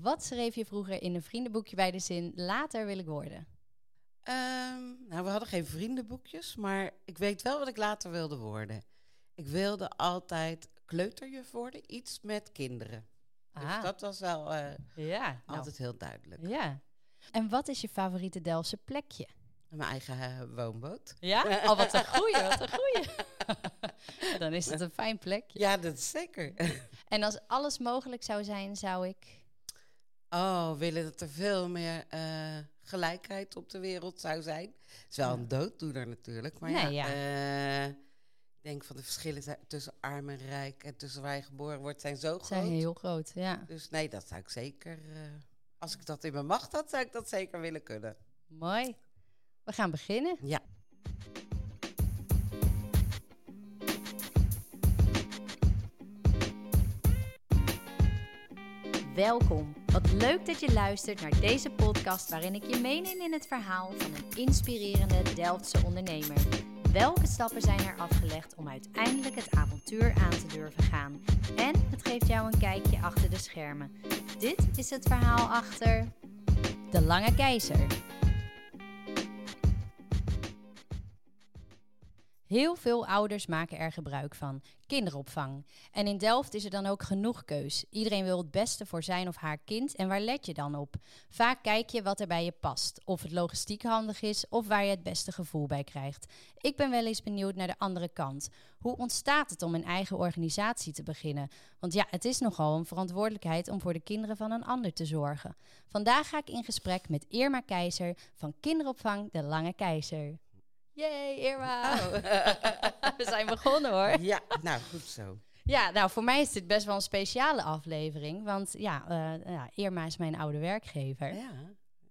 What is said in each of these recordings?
Wat schreef je vroeger in een vriendenboekje bij de zin later wil ik worden? Ehm, nou, we hadden geen vriendenboekjes, maar ik weet wel wat ik later wilde worden. Ik wilde altijd kleuterjuf worden, iets met kinderen. Dus Ah. dat was wel eh, Ja, nou, altijd heel duidelijk. ja. En wat is je favoriete Delftse plekje? Mijn eigen eh, woonboot. Ja? Oh, wat een goeie, wat een goeie. Dan is het een fijn plekje. Ja, dat is zeker. En als alles mogelijk zou zijn, zou ik... Oh, willen dat er veel meer eh, gelijkheid op de wereld zou zijn. Het is wel Ja. een dooddoener natuurlijk. Maar Nee, ja, ja. eh, ik denk van de verschillen tussen arm en rijk en tussen waar je geboren wordt zijn zo groot. zijn heel groot, ja. Dus nee, dat zou ik zeker. eh, als ik dat in mijn macht had, zou ik dat zeker willen kunnen. Mooi. We gaan beginnen. Ja. Welkom. Wat leuk dat je luistert naar deze podcast waarin ik je meeneem in het verhaal van een inspirerende Delftse ondernemer. Welke stappen zijn er afgelegd om uiteindelijk het avontuur aan te durven gaan? En het geeft jou een kijkje achter de schermen. Dit is het verhaal achter De Lange Keizer. Heel veel ouders maken er gebruik van. Kinderopvang. En in Delft is er dan ook genoeg keus. Iedereen wil het beste voor zijn of haar kind. En waar let je dan op? Vaak kijk je wat er bij je past. Of het logistiek handig is of waar je het beste gevoel bij krijgt. Ik ben wel eens benieuwd naar de andere kant. Hoe ontstaat het om een eigen organisatie te beginnen? Want ja, het is nogal een verantwoordelijkheid om voor de kinderen van een ander te zorgen. Vandaag ga ik in gesprek met Irma Keizer van kinderopvang De Lange Keizer. Yay, Irma! Oh. We zijn begonnen hoor. ja, nou goed zo. Ja, nou voor mij is dit best wel een speciale aflevering. Want ja, eh, ja Irma is mijn oude werkgever. Ja.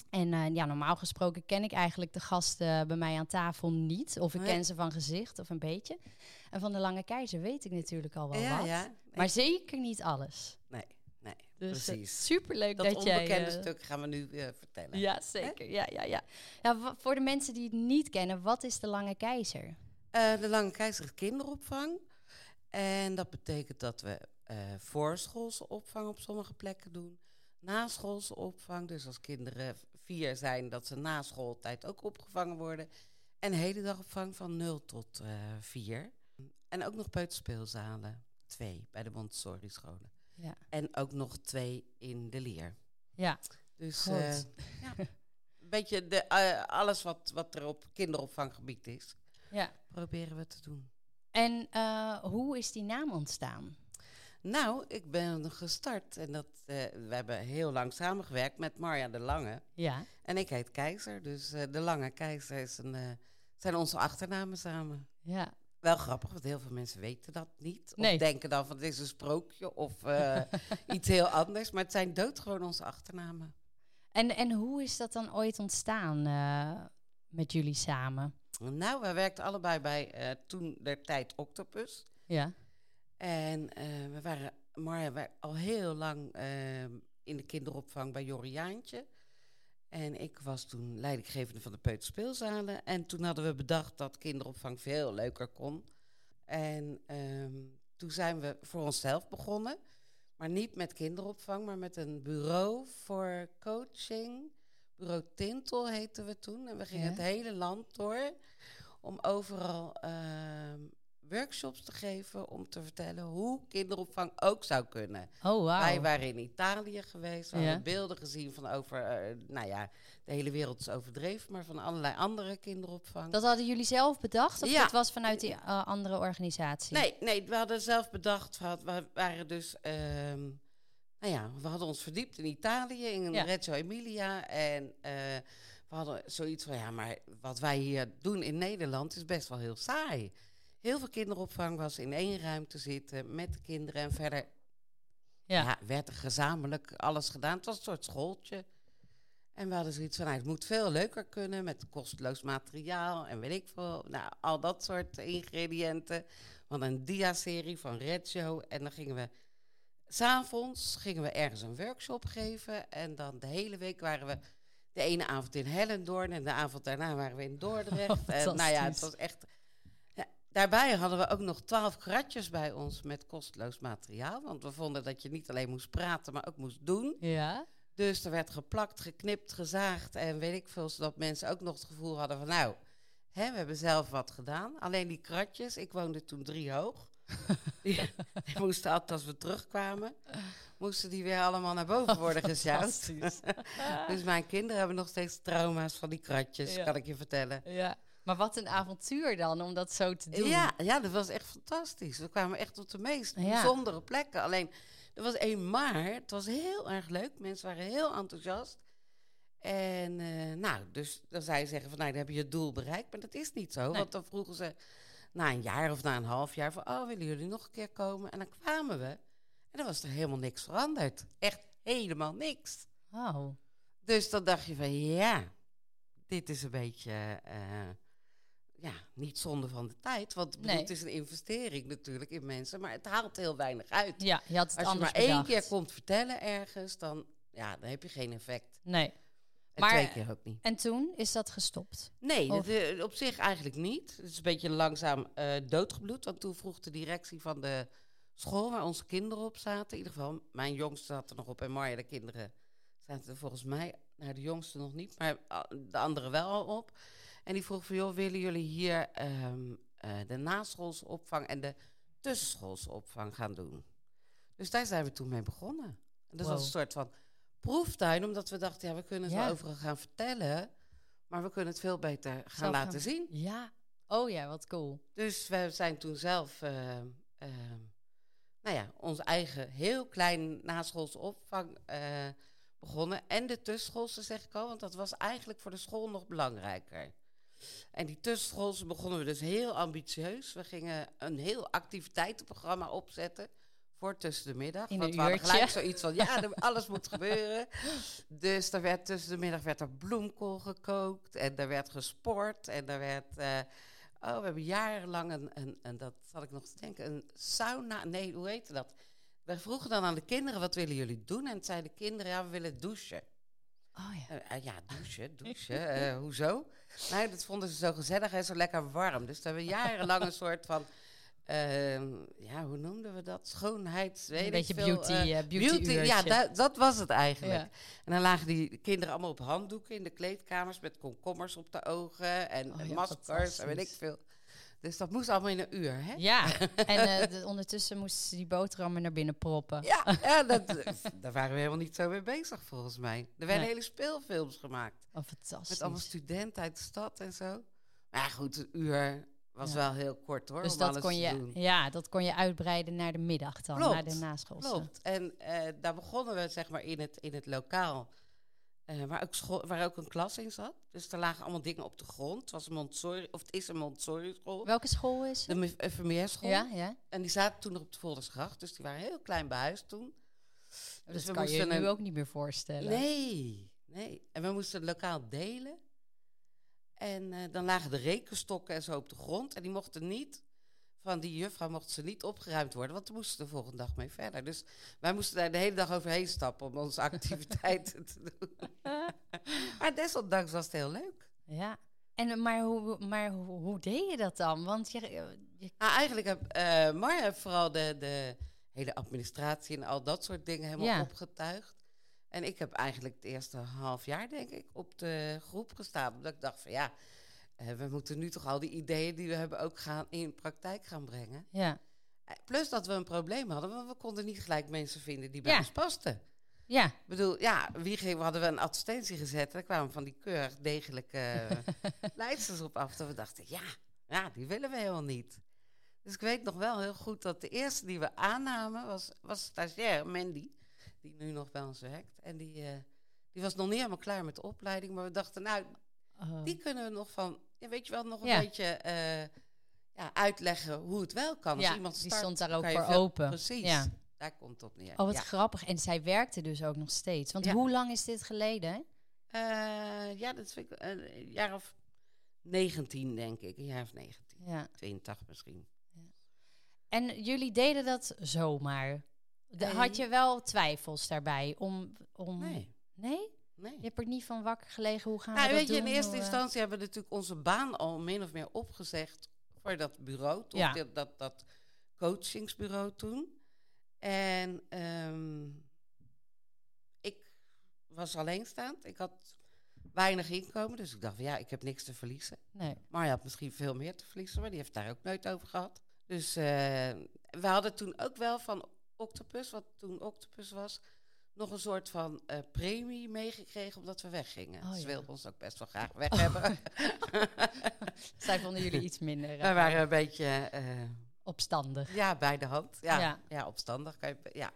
En eh, ja, normaal gesproken ken ik eigenlijk de gasten bij mij aan tafel niet. Of ik ken ze van gezicht of een beetje. En van de Lange Keizer weet ik natuurlijk al wel ja, wat. ja. Nee, Maar zeker niet alles. nee. Dus eh, precies. superleuk Dat, dat, jij... onbekende eh, stuk gaan we nu eh, vertellen. Ja, zeker. Ja, ja, ja. ja voor de mensen die het niet kennen, wat is de Lange Keizer? De Lange Keizer is kinderopvang. En dat betekent dat we voorschoolse opvang op sommige plekken doen. Naschoolse opvang, dus als kinderen vier zijn, dat ze na schooltijd ook opgevangen worden. En hele dagopvang van 0 tot eh 4. En ook nog peuterspeelzalen, twee bij de Montessori scholen. Ja. En ook nog twee in de leer. Ja, Dus eh, ja, een beetje de, eh, alles wat, wat er op kinderopvanggebied is, ja. proberen we te doen. En eh, hoe is die naam ontstaan? Nou, ik ben gestart en dat, we hebben heel lang samengewerkt met Marja de Lange. Ja. En ik heet Keizer, dus de Lange Keizer is een, zijn onze achternamen samen. Ja. Wel grappig, want heel veel mensen weten dat niet. Of Nee. denken dan van het is een sprookje of eh, iets heel anders. Maar het zijn doodgewoon onze achternamen. En, en hoe is dat dan ooit ontstaan eh, met jullie samen? Nou, we werkten allebei bij eh, toen der tijd Octopus. Ja. En we waren, Marja al heel lang in de kinderopvang bij Joriaantje. En ik was toen leidinggevende van de peuterspeelzalen. En toen hadden we bedacht dat kinderopvang veel leuker kon. En ehm, toen zijn we voor onszelf begonnen. Maar niet met kinderopvang, maar met een bureau voor coaching. Bureau Tintel heette we toen. En we gingen Ja. het hele land door om overal ehm, workshops te geven. Om te vertellen hoe kinderopvang ook zou kunnen. Oh, wauw. Wij waren in Italië geweest. We Ja. hadden beelden gezien van over, eh, nou ja, de hele wereld is overdreven, maar van allerlei andere kinderopvang. Dat hadden jullie zelf bedacht? Of Ja. dat was vanuit die eh, andere organisatie? Nee, nee, we hadden zelf bedacht, we waren dus, ehm, nou ja, we hadden ons verdiept in Italië, in Ja. Reggio Emilia. En eh, we hadden zoiets van, ja, maar wat wij hier doen in Nederland is best wel heel saai. Heel veel kinderopvang was in één ruimte zitten met de kinderen en verder Ja. ja. werd er gezamenlijk alles gedaan. Het was een soort schooltje. En we hadden zoiets van, nou, het moet veel leuker kunnen met kosteloos materiaal en weet ik veel. Nou, al dat soort ingrediënten. Want een dia-serie van Reggio. En dan gingen we, s'avonds gingen we ergens een workshop geven. En dan de hele week waren we de ene avond in Hellendoorn en de avond daarna waren we in Dordrecht. en nou ja, het was echt... Daarbij hadden we ook nog twaalf kratjes bij ons met kosteloos materiaal. Want we vonden dat je niet alleen moest praten, maar ook moest doen. Ja. Dus er werd geplakt, geknipt, gezaagd en weet ik veel, zodat mensen ook nog het gevoel hadden van nou, hè, we hebben zelf wat gedaan. Alleen die kratjes, ik woonde toen drie hoog. die, die moesten altijd als we terugkwamen, moesten die weer allemaal naar boven worden. Fantastisch. dus mijn kinderen hebben nog steeds trauma's van die kratjes, Ja. kan ik je vertellen. ja. Maar wat een avontuur dan om dat zo te doen. Ja, ja, dat was echt fantastisch. We kwamen echt op de meest Ja. bijzondere plekken. Alleen, er was één maar. Het was heel erg leuk. Mensen waren heel enthousiast. En eh, nou, dus dan zou je zeggen van, nou, dan heb je het doel bereikt. Maar dat is niet zo. Nee. Want dan vroegen ze na een jaar of na een half jaar van, oh, willen jullie nog een keer komen? En dan kwamen we. En dan was er helemaal niks veranderd. Echt helemaal niks. Oh. Dus dan dacht je van, ja, dit is een beetje, eh, ja, niet zonde van de tijd. Want bedoel, Nee. het is een investering natuurlijk in mensen, maar het haalt heel weinig uit. Ja, je had het Als je anders maar één keer komt vertellen ergens, dan, ja, dan heb je geen effect. Nee. En Maar- twee keer ook niet. En toen is dat gestopt. Nee, dat, eh, op zich eigenlijk niet. Het is een beetje langzaam eh, doodgebloed. Want toen vroeg de directie van de school waar onze kinderen op zaten. In ieder geval, mijn jongste zat er nog op en Marja, de kinderen, zaten er volgens mij, nou de jongste nog niet, maar ah, de anderen wel al op. En die vroeg van, joh, willen jullie hier ehm, eh, de naschoolse opvang en de tussenschoolse opvang gaan doen? Dus daar zijn we toen mee begonnen. En dat was een soort van proeftuin, omdat we dachten, ja, we kunnen het Ja. wel overal gaan vertellen, maar we kunnen het veel beter gaan Zelf laten gaan- zien. Ja. Oh ja, wat cool. Dus we zijn toen zelf, eh, nou ja, onze eigen heel klein naschoolse opvang eh, begonnen. En de tussenschoolse, zeg ik al, want dat was eigenlijk voor de school nog belangrijker. En die tussenschoolse begonnen we dus heel ambitieus. We gingen een heel activiteitenprogramma opzetten voor tussen de middag. In want we hadden gelijk zoiets van, ja, alles moet gebeuren. Dus er werd tussen de middag werd er bloemkool gekookt en er werd gesport en er werd... eh, oh, we hebben jarenlang een, een, een, dat zat ik nog te denken, een sauna... Nee, hoe heette dat? We vroegen dan aan de kinderen, wat willen jullie doen? En zeiden de kinderen, ja, we willen douchen. Oh ja. Eh, ja, douchen, douchen. eh, hoezo? Nou, dat vonden ze zo gezellig en zo lekker warm. Dus daar hebben we jarenlang een soort van... ehm, ja, hoe noemden we dat? Schoonheids... Weet Een ik beetje veel, beauty, eh, eh, beauty, ja, uurtje. da- dat was het eigenlijk. Ja. En dan lagen die kinderen allemaal op handdoeken in de kleedkamers... met komkommers op de ogen en Oh en ja, maskers en weet ik veel. Dus dat moest allemaal in een uur, hè? Ja, en eh, de- ondertussen moesten ze die boterhammen naar binnen proppen. Ja, ja dat, daar waren we helemaal niet zo mee bezig, volgens mij. Er werden Nee. hele speelfilms gemaakt. Oh, fantastisch. Met allemaal studenten uit de stad en zo. Maar ja, goed, een uur was Ja. wel heel kort hoor. dus om dat alles kon, te je, doen. ja, dat kon je uitbreiden naar de middag dan, Klopt, naar de naschoolse. Klopt. En eh, daar begonnen we zeg maar in het, in het lokaal. Eh, waar, ook school, waar ook een klas in zat. Dus er lagen allemaal dingen op de grond. Het, was een Montessori, of het is een Montessori school. Welke school is De het? me- Vermeerschool. Ja, ja. En die zaten toen nog op de Voldersgracht. Dus die waren heel klein behuisd toen. dat Dus we kan je nu ook niet meer voorstellen. Nee, nee. En we moesten het lokaal delen. En eh, dan lagen de rekenstokken en zo op de grond. En die mochten niet, van die juffrouw mochten ze niet opgeruimd worden. Want we moesten de volgende dag mee verder. Dus wij moesten daar de hele dag overheen stappen om onze activiteiten te doen. maar desondanks was het heel leuk. Ja. En, maar hoe, maar hoe, hoe deed je dat dan? Want je, je- Nou, eigenlijk heb eh Marja heeft vooral de, de hele administratie en al dat soort dingen helemaal Ja. opgetuigd. En ik heb eigenlijk het eerste half jaar, denk ik, op de groep gestaan. Omdat ik dacht van ja, eh, we moeten nu toch al die ideeën die we hebben ook gaan in praktijk gaan brengen. ja. Eh, Plus dat we een probleem hadden, want we konden niet gelijk mensen vinden die bij Ja. ons pasten. Ja, Ik bedoel, ja, wie ging, we hadden we een advertentie gezet en daar kwamen van die keurig degelijke eh, leidsters op af. Dat we dachten, ja, ja, die willen we helemaal niet. Dus ik weet nog wel heel goed dat de eerste die we aannamen was, was stagiair Mandy, die nu nog bij ons werkt. En die, eh, die was nog niet helemaal klaar met de opleiding, maar we dachten, nou, Oh. die kunnen we nog van, ja, weet je wel, nog een Ja. beetje eh, ja, uitleggen hoe het wel kan. Als ja, iemand die stond daar ook voor veel- open. Precies, Ja. daar komt het op neer. Oh, wat grappig. En zij werkte dus ook nog steeds. Want hoe lang is dit geleden? Eh, ja, dat vind ik eh, een jaar of 19, denk ik. Een jaar of 19. Ja. 82 misschien. En jullie deden dat zomaar. De- had je wel twijfels daarbij om... om... Nee, Nee? Nee. Je hebt er niet van wakker gelegen. Hoe gaan Nou, we dat weet je, in doen? eerste eh, instantie hebben we natuurlijk onze baan al min of meer opgezegd voor dat bureau. Ja. dat, dat, dat coachingsbureau toen. En ehm, ik was alleenstaand. Ik had weinig inkomen, dus ik dacht van ja, ik heb niks te verliezen. Nee. Maar je had misschien veel meer te verliezen, maar die heeft daar ook nooit over gehad. Dus eh, we hadden toen ook wel van Octopus, wat toen Octopus was, nog een soort van eh, premie meegekregen omdat we weggingen. Oh, Ze ja. wilden ons ook best wel graag weg hebben. Zij vonden jullie iets minder eh, Wij waren een beetje eh, opstandig. ja, bij de hand. Ja, Ja. ja. opstandig. Kan je, ja.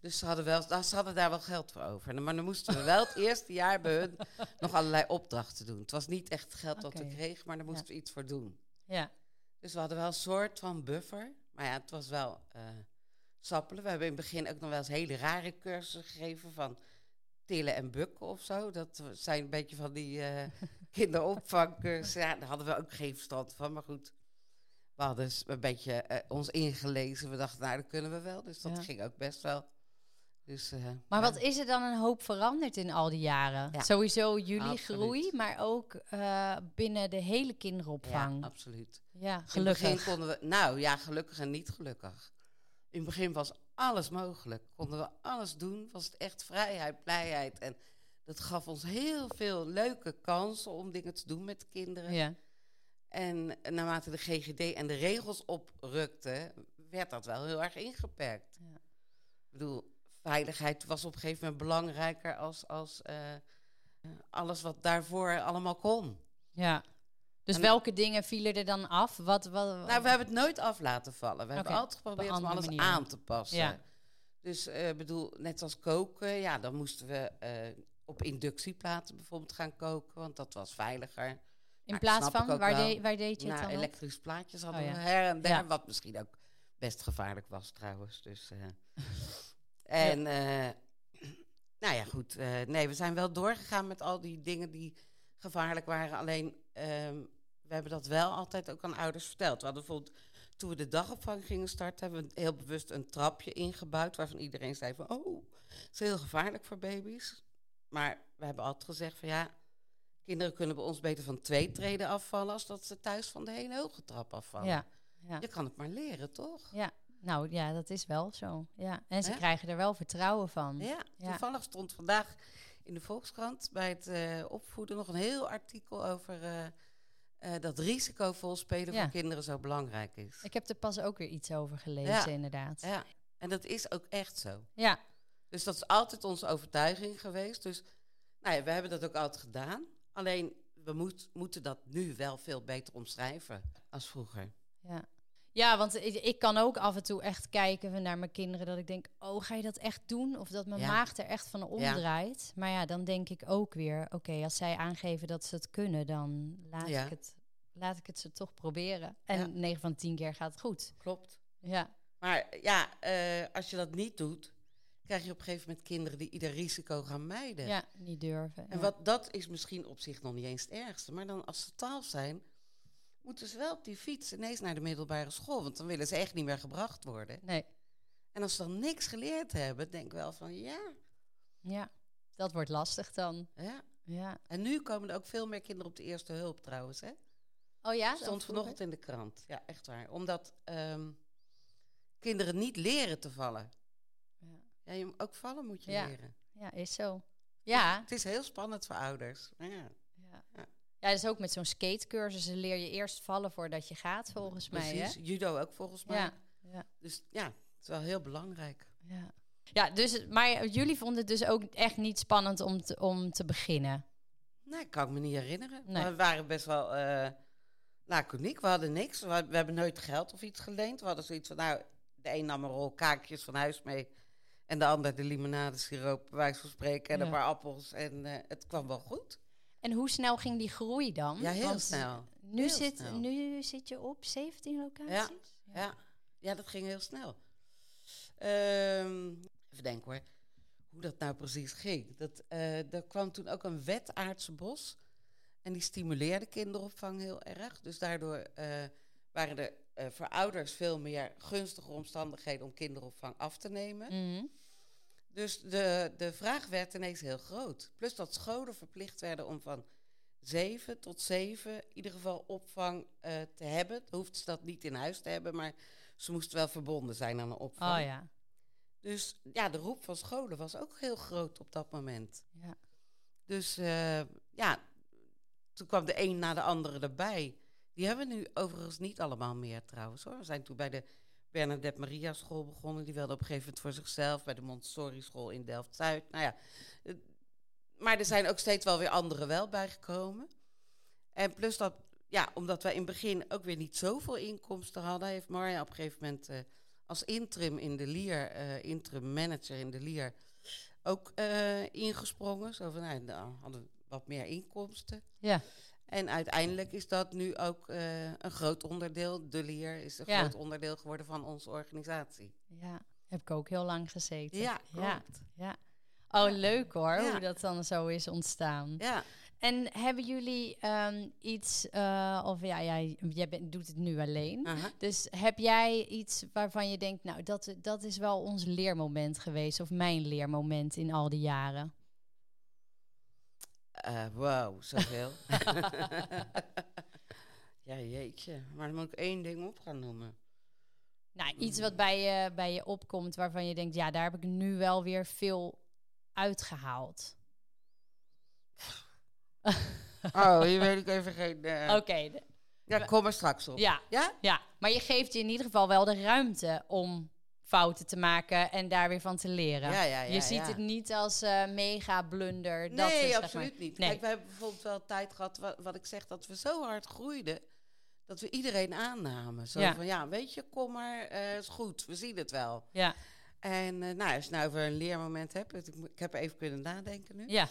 Dus ze hadden, wel, ze hadden daar wel geld voor over. Maar dan moesten we wel het eerste jaar bij hun nog allerlei opdrachten doen. Het was niet echt geld dat we kregen, maar daar moesten we iets voor doen. Ja. Dus we hadden wel een soort van buffer. Maar ja, het was wel eh sappelen. We hebben in het begin ook nog wel eens hele rare cursussen gegeven van tillen en bukken of zo. Dat zijn een beetje van die eh kinderopvangcursussen. Ja, daar hadden we ook geen verstand van, maar goed. We hadden dus een beetje eh, ons ingelezen. We dachten, nou, dat kunnen we wel. Dus dat Ja. ging ook best wel. Dus, eh, Maar ja. wat is er dan een hoop veranderd in al die jaren? Ja. Sowieso jullie Absoluut. groei, maar ook binnen de hele kinderopvang. Ja, absoluut. Ja, gelukkig. begin konden we, nou ja, gelukkig en niet gelukkig. In het begin was alles mogelijk. Konden we alles doen. Was het echt vrijheid, blijheid. En dat gaf ons heel veel leuke kansen om dingen te doen met de kinderen. Ja. En naarmate de GGD en de regels oprukten, werd dat wel heel erg ingeperkt. Ja. Ik bedoel, veiligheid was op een gegeven moment belangrijker als, als eh, alles wat daarvoor allemaal kon. ja. Dus En- welke dingen vielen er dan af? Wat, wat, Nou, we hebben het nooit af laten vallen. We hebben altijd geprobeerd om alles aan te passen. Ja. Dus ik bedoel, net als koken, ja, dan moesten we eh, op inductieplaten bijvoorbeeld gaan koken, want dat was veiliger. in Nou, plaats van, waar, wel. de- waar deed je het Nou, dan op? elektrische plaatjes hadden Oh, ja. we her en der, Ja. wat misschien ook best gevaarlijk was trouwens. Dus, eh. en eh, nou ja, goed. eh, nee, we zijn wel doorgegaan met al die dingen die gevaarlijk waren. Alleen, ehm, we hebben dat wel altijd ook aan ouders verteld. We hadden bijvoorbeeld, toen we de dagopvang gingen starten, hebben we heel bewust een trapje ingebouwd waarvan iedereen zei van, oh, het is heel gevaarlijk voor baby's. Maar we hebben altijd gezegd van ja, kinderen kunnen bij ons beter van twee treden afvallen als dat ze thuis van de hele hoge trap afvallen. Ja, ja. Je kan het maar leren, toch? ja. Nou ja, dat is wel zo. Ja. En ze krijgen er wel vertrouwen van. Ja, Ja. toevallig stond vandaag in de Volkskrant bij het eh, opvoeden nog een heel artikel over eh, eh, dat risicovol spelen Ja. voor kinderen zo belangrijk is. Ik heb er pas ook weer iets over gelezen, Ja. inderdaad. Ja, en dat is ook echt zo. Ja, Dus dat is altijd onze overtuiging geweest. Dus nou ja, we hebben dat ook altijd gedaan. Alleen we moet, moeten dat nu wel veel beter omschrijven als vroeger. ja. Ja, want ik, ik kan ook af en toe echt kijken naar mijn kinderen dat ik denk, oh, ga je dat echt doen? Of dat mijn Ja. maag er echt van omdraait. Maar ja, dan denk ik ook weer, oké, als zij aangeven dat ze het kunnen, dan laat, Ja. ik, het, laat ik het ze toch proberen. En Ja. 9 van de 10 keer gaat het goed. Klopt. Ja, Maar ja, eh, als je dat niet doet, krijg je op een gegeven moment kinderen die ieder risico gaan mijden. ja niet durven. En wat, dat is misschien op zich nog niet eens het ergste. Maar dan als ze twaalf zijn, moeten ze wel op die fiets ineens naar de middelbare school. Want dan willen ze echt niet meer gebracht worden. Nee, En als ze dan niks geleerd hebben, denk ik wel van ja, ja, dat wordt lastig dan. ja. Ja. En nu komen er ook veel meer kinderen op de eerste hulp trouwens. Hè? Oh ja? stond vanochtend in de krant. Ja, echt waar. Omdat ehm, kinderen niet leren te vallen. Ja, je, ook vallen moet je Ja. leren. Ja. ja, is zo. Ja, Het is heel spannend voor ouders. Ja, Ja. Is ook met zo'n skatecursus. Leer je eerst vallen voordat je gaat, volgens mij. precies. Hè? Judo ook volgens mij. Ja. Ja. Dus ja, het is wel heel belangrijk. Ja. ja, dus, maar jullie vonden het dus ook echt niet spannend om te, om te beginnen. Nee, kan ik me niet herinneren. Nee. We waren best wel eh laconiek. We hadden niks. We, we hebben nooit geld of iets geleend. We hadden zoiets van, nou, de een nam een rol kaakjes van huis mee. En de ander de limonadesiroop, bij wijze van spreken. En Ja. een paar appels. En eh, het kwam wel goed. En hoe snel ging die groei dan? Ja, heel Want snel. Nu, Heel zit, snel. nu zit je op 17 locaties? Ja. Ja, dat ging heel snel. Ehm, even denken hoor. Hoe dat nou precies ging. Dat, eh, er kwam toen ook een wet Aardse Bos. En die stimuleerde kinderopvang heel erg. Dus daardoor eh, waren er eh, voor ouders veel meer gunstige omstandigheden om kinderopvang af te nemen. Mhm. Dus de, de vraag werd ineens heel groot. Plus dat scholen verplicht werden om van zeven tot zeven in ieder geval opvang eh, te hebben. Dan hoefden ze dat niet in huis te hebben, maar ze moesten wel verbonden zijn aan een opvang. Oh ja. Dus ja, de roep van scholen was ook heel groot op dat moment. Ja. Dus eh, ja, toen kwam de een na de andere erbij. Die hebben we nu overigens niet allemaal meer trouwens hoor. We zijn toen bij de Bernadette Maria school begonnen. Die wilde op een gegeven moment voor zichzelf. Bij de Montessori school in Delft-Zuid. Nou ja, eh, maar er zijn ook steeds wel weer anderen wel bijgekomen. En plus dat, ja, omdat wij in het begin ook weer niet zoveel inkomsten hadden, heeft Marja op een gegeven moment eh, als interim in de Lier, eh, interim manager in de Lier, ook ingesprongen. Zo van, nou, dan hadden we wat meer inkomsten. Ja. En uiteindelijk is dat nu ook eh, een groot onderdeel. De Lier is een Ja. groot onderdeel geworden van onze organisatie. Ja, heb ik ook heel lang gezeten. Ja, ja. klopt. ja. Oh, leuk hoor, Ja. hoe dat dan zo is ontstaan. Ja, En hebben jullie ehm, iets, eh, of ja, jij, jij bent, doet het nu alleen. aha. Dus heb jij iets waarvan je denkt, nou, dat, dat is wel ons leermoment geweest, of mijn leermoment in al die jaren? Eh, wow, zoveel. ja, jeetje. Maar dan moet ik één ding op gaan noemen. Nou, iets wat bij je, bij je opkomt waarvan je denkt, ja, daar heb ik nu wel weer veel uitgehaald. Oh, hier weet ik even geen... eh, Oké, Ja, kom er straks op. ja, Ja? ja. Maar je geeft je in ieder geval wel de ruimte om fouten te maken en daar weer van te leren. Ja, ja, ja, je ziet het niet als eh, mega blunder. dat Nee, is, zeg absoluut maar- niet. Nee. Kijk, we hebben bijvoorbeeld wel tijd gehad, wat, wat ik zeg, dat we zo hard groeiden, dat we iedereen aannamen. Zo Ja. van, ja, weet je, kom maar, eh, is goed, we zien het wel. Ja, En eh, nou, als je nou over een leermoment hebt, ik, ik heb even kunnen nadenken nu, ja,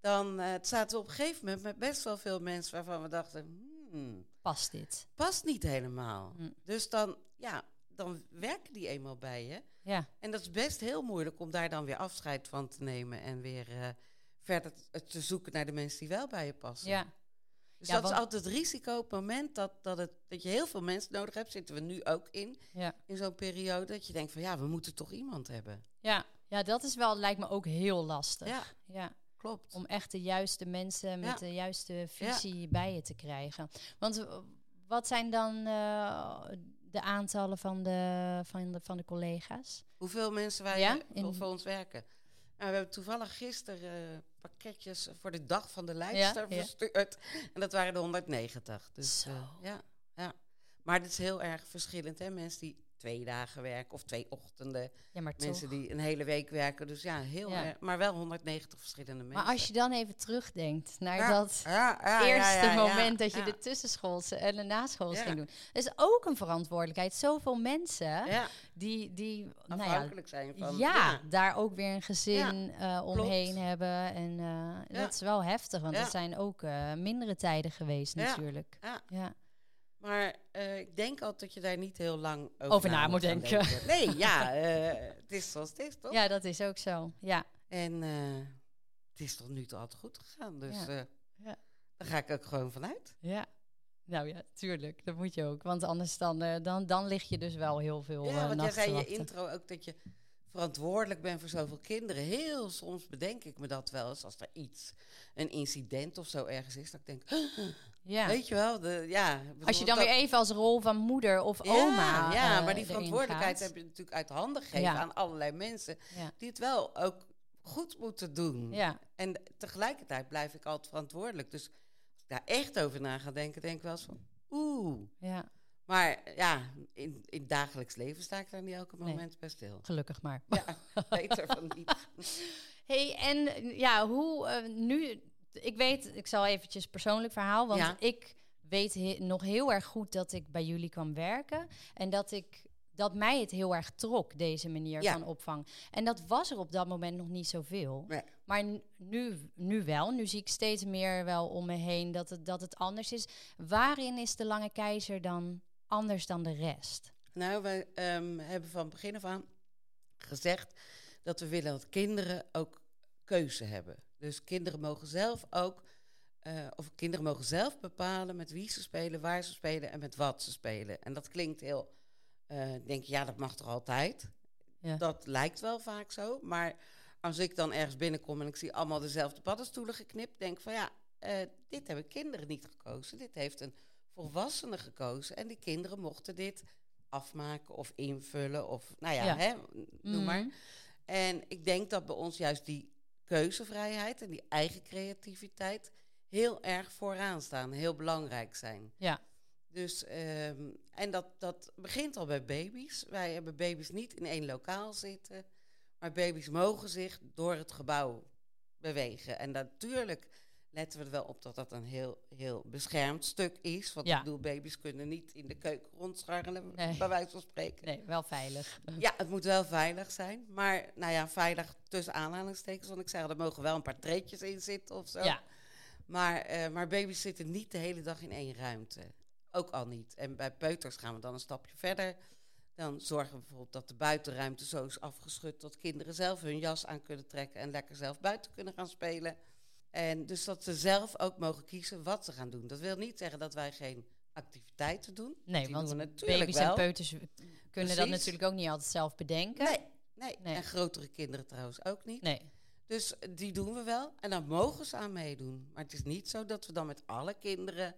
dan zaten we op een gegeven moment met best wel veel mensen waarvan we dachten, hmm, past dit. past niet helemaal. Hm. Dus dan, ja, dan werken die eenmaal bij je. Ja, En dat is best heel moeilijk om daar dan weer afscheid van te nemen en weer eh, verder t- te zoeken naar de mensen die wel bij je passen. ja, Dus Ja, dat want- is altijd het risico op het moment dat, dat, het, dat je heel veel mensen nodig hebt, zitten we nu ook in, ja. in zo'n periode, dat je denkt van ja, we moeten toch iemand hebben. Ja, ja, dat is wel, lijkt me ook heel lastig. Ja, Ja, klopt. om echt de juiste mensen met de juiste visie bij je te krijgen. Want eh, wat zijn dan eh, de aantallen van de, van de, van de collega's? Hoeveel mensen wij Ja, eh, in- voor ons werken. Nou, we hebben toevallig gisteren eh, pakketjes voor de dag van de lijster ja. verstuurd. En dat waren er 190. Dus Zo. eh, ja, ja. Maar het is heel erg verschillend. Hè? Mensen die twee dagen werken of twee ochtenden. Ja, maar toch. Mensen die een hele week werken. Dus ja, heel Ja. erg. Maar wel 190 verschillende mensen. Maar als je dan even terugdenkt naar Ja, dat eerste moment dat je de tussenschoolse en de naschoolse ging doen. Dat is ook een verantwoordelijkheid. Zoveel mensen die, die nou ja, afhankelijk zijn van... ja, daar ook weer een gezin eh, omheen klopt. hebben. En eh, dat is wel heftig, want het zijn ook eh, mindere tijden geweest natuurlijk. Ja. Maar eh, ik denk altijd dat je daar niet heel lang over, Over na moet denken. Nee, ja, eh, het is zoals het is, toch? ja, dat is ook zo. Ja, En eh, het is tot nu toe altijd goed gegaan. Dus Ja. Ja. daar ga ik ook gewoon vanuit. ja. Nou ja, tuurlijk. Dat moet je ook. Want anders dan, dan, dan lig je dus wel heel veel ja, want jij zei in je intro ook dat je verantwoordelijk bent voor zoveel kinderen. Heel soms bedenk ik me dat wel eens als er iets, een incident of zo ergens is. Dat ik denk, Ja. weet je wel, de, ja. bedoel, Als je dan dat- weer even als rol van moeder of Ja, oma. Ja, eh, maar die verantwoordelijkheid heb je natuurlijk uit handen gegeven Ja. aan allerlei mensen die het wel ook goed moeten doen. Ja, En tegelijkertijd blijf ik altijd verantwoordelijk. Dus als ik daar echt over na ga denken, denk ik wel eens van, oeh. ja, Maar ja, in, in het dagelijks leven sta ik daar niet elke Nee. moment bij stil. gelukkig maar. Ja, beter van niet. hey, en ja, hoe eh, nu... Ik weet, ik zal eventjes persoonlijk verhaal, want Ja. ik weet he- nog heel erg goed dat ik bij jullie kwam werken. En dat ik dat mij het heel erg trok, deze manier Ja. van opvang. En dat was er op dat moment nog niet zoveel. Nee. Maar nu, nu wel. Nu zie ik steeds meer wel om me heen dat het, dat het anders is. Waarin is de lange keizer dan anders dan de rest? Nou, wij ehm, hebben van begin af aan gezegd dat we willen dat kinderen ook keuze hebben. Dus kinderen mogen zelf ook, eh, of kinderen mogen zelf bepalen met wie ze spelen, waar ze spelen en met wat ze spelen. En dat klinkt heel, eh, denk je, ja, dat mag toch altijd? Ja. Dat lijkt wel vaak zo, maar als ik dan ergens binnenkom en ik zie allemaal dezelfde paddenstoelen geknipt, denk ik van ja, eh, dit hebben kinderen niet gekozen. Dit heeft een volwassene gekozen en die kinderen mochten dit afmaken of invullen of nou ja, Ja. Hè, noem maar. Mhm. En ik denk dat bij ons juist die keuzevrijheid en die eigen creativiteit heel erg vooraan staan, heel belangrijk zijn. Ja. Dus, ehm, en dat, dat begint al bij baby's. Wij hebben baby's niet in één lokaal zitten, maar baby's mogen zich door het gebouw bewegen. En natuurlijk letten we er wel op dat dat een heel, heel beschermd stuk is. Want Ja. ik bedoel, baby's kunnen niet in de keuken rondscharrelen, Nee. bij wijze van spreken. Nee, wel veilig. Ja, het moet wel veilig zijn. Maar nou ja, veilig tussen aanhalingstekens. Want ik zeg, er mogen wel een paar treetjes in zitten of zo. Ja, Maar, eh, maar baby's zitten niet de hele dag in één ruimte. Ook al niet. En bij peuters gaan we dan een stapje verder. Dan zorgen we bijvoorbeeld dat de buitenruimte zo is afgeschud... dat kinderen zelf hun jas aan kunnen trekken... en lekker zelf buiten kunnen gaan spelen. En dus dat ze zelf ook mogen kiezen wat ze gaan doen. Dat wil niet zeggen dat wij geen activiteiten doen. nee, Die want doen natuurlijk baby's wel. en peuters kunnen dat natuurlijk ook niet altijd zelf bedenken. Nee, nee. Nee. En grotere kinderen trouwens ook niet. Nee. Dus die doen we wel. En daar mogen ze aan meedoen. Maar het is niet zo dat we dan met alle kinderen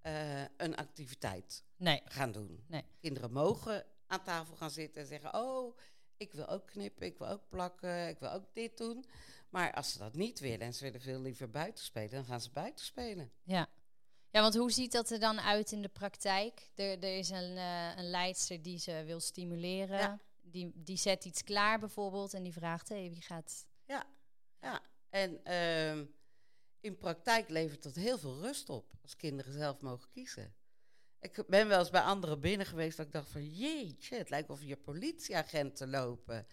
eh, een activiteit Nee. gaan doen. Nee. Kinderen mogen aan tafel gaan zitten en zeggen: Oh, ik wil ook knippen, ik wil ook plakken, ik wil ook dit doen. Maar als ze dat niet willen en ze willen veel liever buiten spelen, dan gaan ze buiten spelen. Ja. Ja, want hoe ziet dat er dan uit in de praktijk? Er, er is een, eh, een leidster die ze wil stimuleren. Ja. Die, die zet iets klaar bijvoorbeeld en die vraagt, hey, wie gaat... Ja, en ehm, in praktijk levert dat heel veel rust op als kinderen zelf mogen kiezen. Ik ben wel eens bij anderen binnen geweest dat ik dacht van jeetje, het lijkt of hier politieagenten lopen.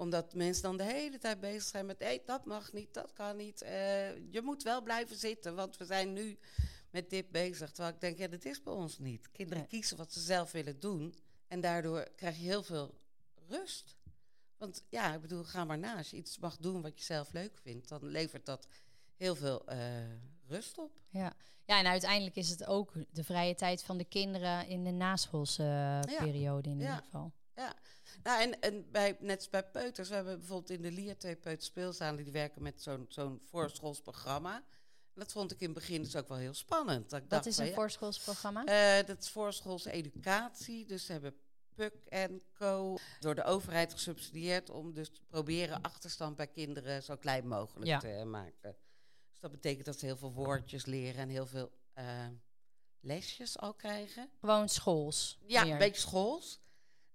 Omdat mensen dan de hele tijd bezig zijn met hé, dat mag niet, dat kan niet. eh, je moet wel blijven zitten, want we zijn nu met dit bezig. Terwijl ik denk, ja, dat is bij ons niet. Kinderen Nee. kiezen wat ze zelf willen doen. En daardoor krijg je heel veel rust. Want ja, ik bedoel, ga maar na. Als je iets mag doen wat je zelf leuk vindt, dan levert dat heel veel eh, rust op. Ja. ja, en uiteindelijk is het ook de vrije tijd van de kinderen in de naschoolse eh, Ja. periode in Ja. ieder geval. Nou, en, en bij, net als bij peuters, we hebben bijvoorbeeld in de Lier twee peuterspeelzalen die werken met zo'n zo'n voorschoolsprogramma. Dat vond ik in het begin dus ook wel heel spannend. Dat, dacht is een voorschoolsprogramma? Eh, dat is voorschoolse educatie. Dus ze hebben PUC en Co. door de overheid gesubsidieerd om dus te proberen achterstand bij kinderen zo klein mogelijk Ja. te maken. Dus dat betekent dat ze heel veel woordjes leren en heel veel eh, lesjes al krijgen. Gewoon schools. Ja, meer. een beetje schools.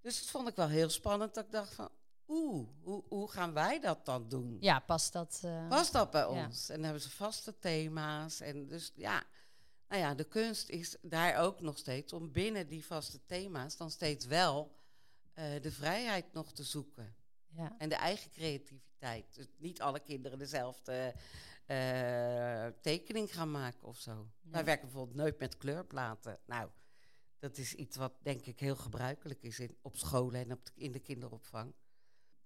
Dus dat vond ik wel heel spannend. Dat ik dacht van, oeh, hoe, hoe gaan wij dat dan doen? Ja, past dat... eh, Was dat bij Ja. ons? En dan hebben ze vaste thema's. En dus ja, nou ja, de kunst is daar ook nog steeds om binnen die vaste thema's dan steeds wel eh, de vrijheid nog te zoeken. ja. En de eigen creativiteit. Dus niet alle kinderen dezelfde eh, tekening gaan maken of zo. Nee. Wij werken bijvoorbeeld nooit met kleurplaten. Nou, dat is iets wat denk ik heel gebruikelijk is in, op scholen en op de- in de kinderopvang.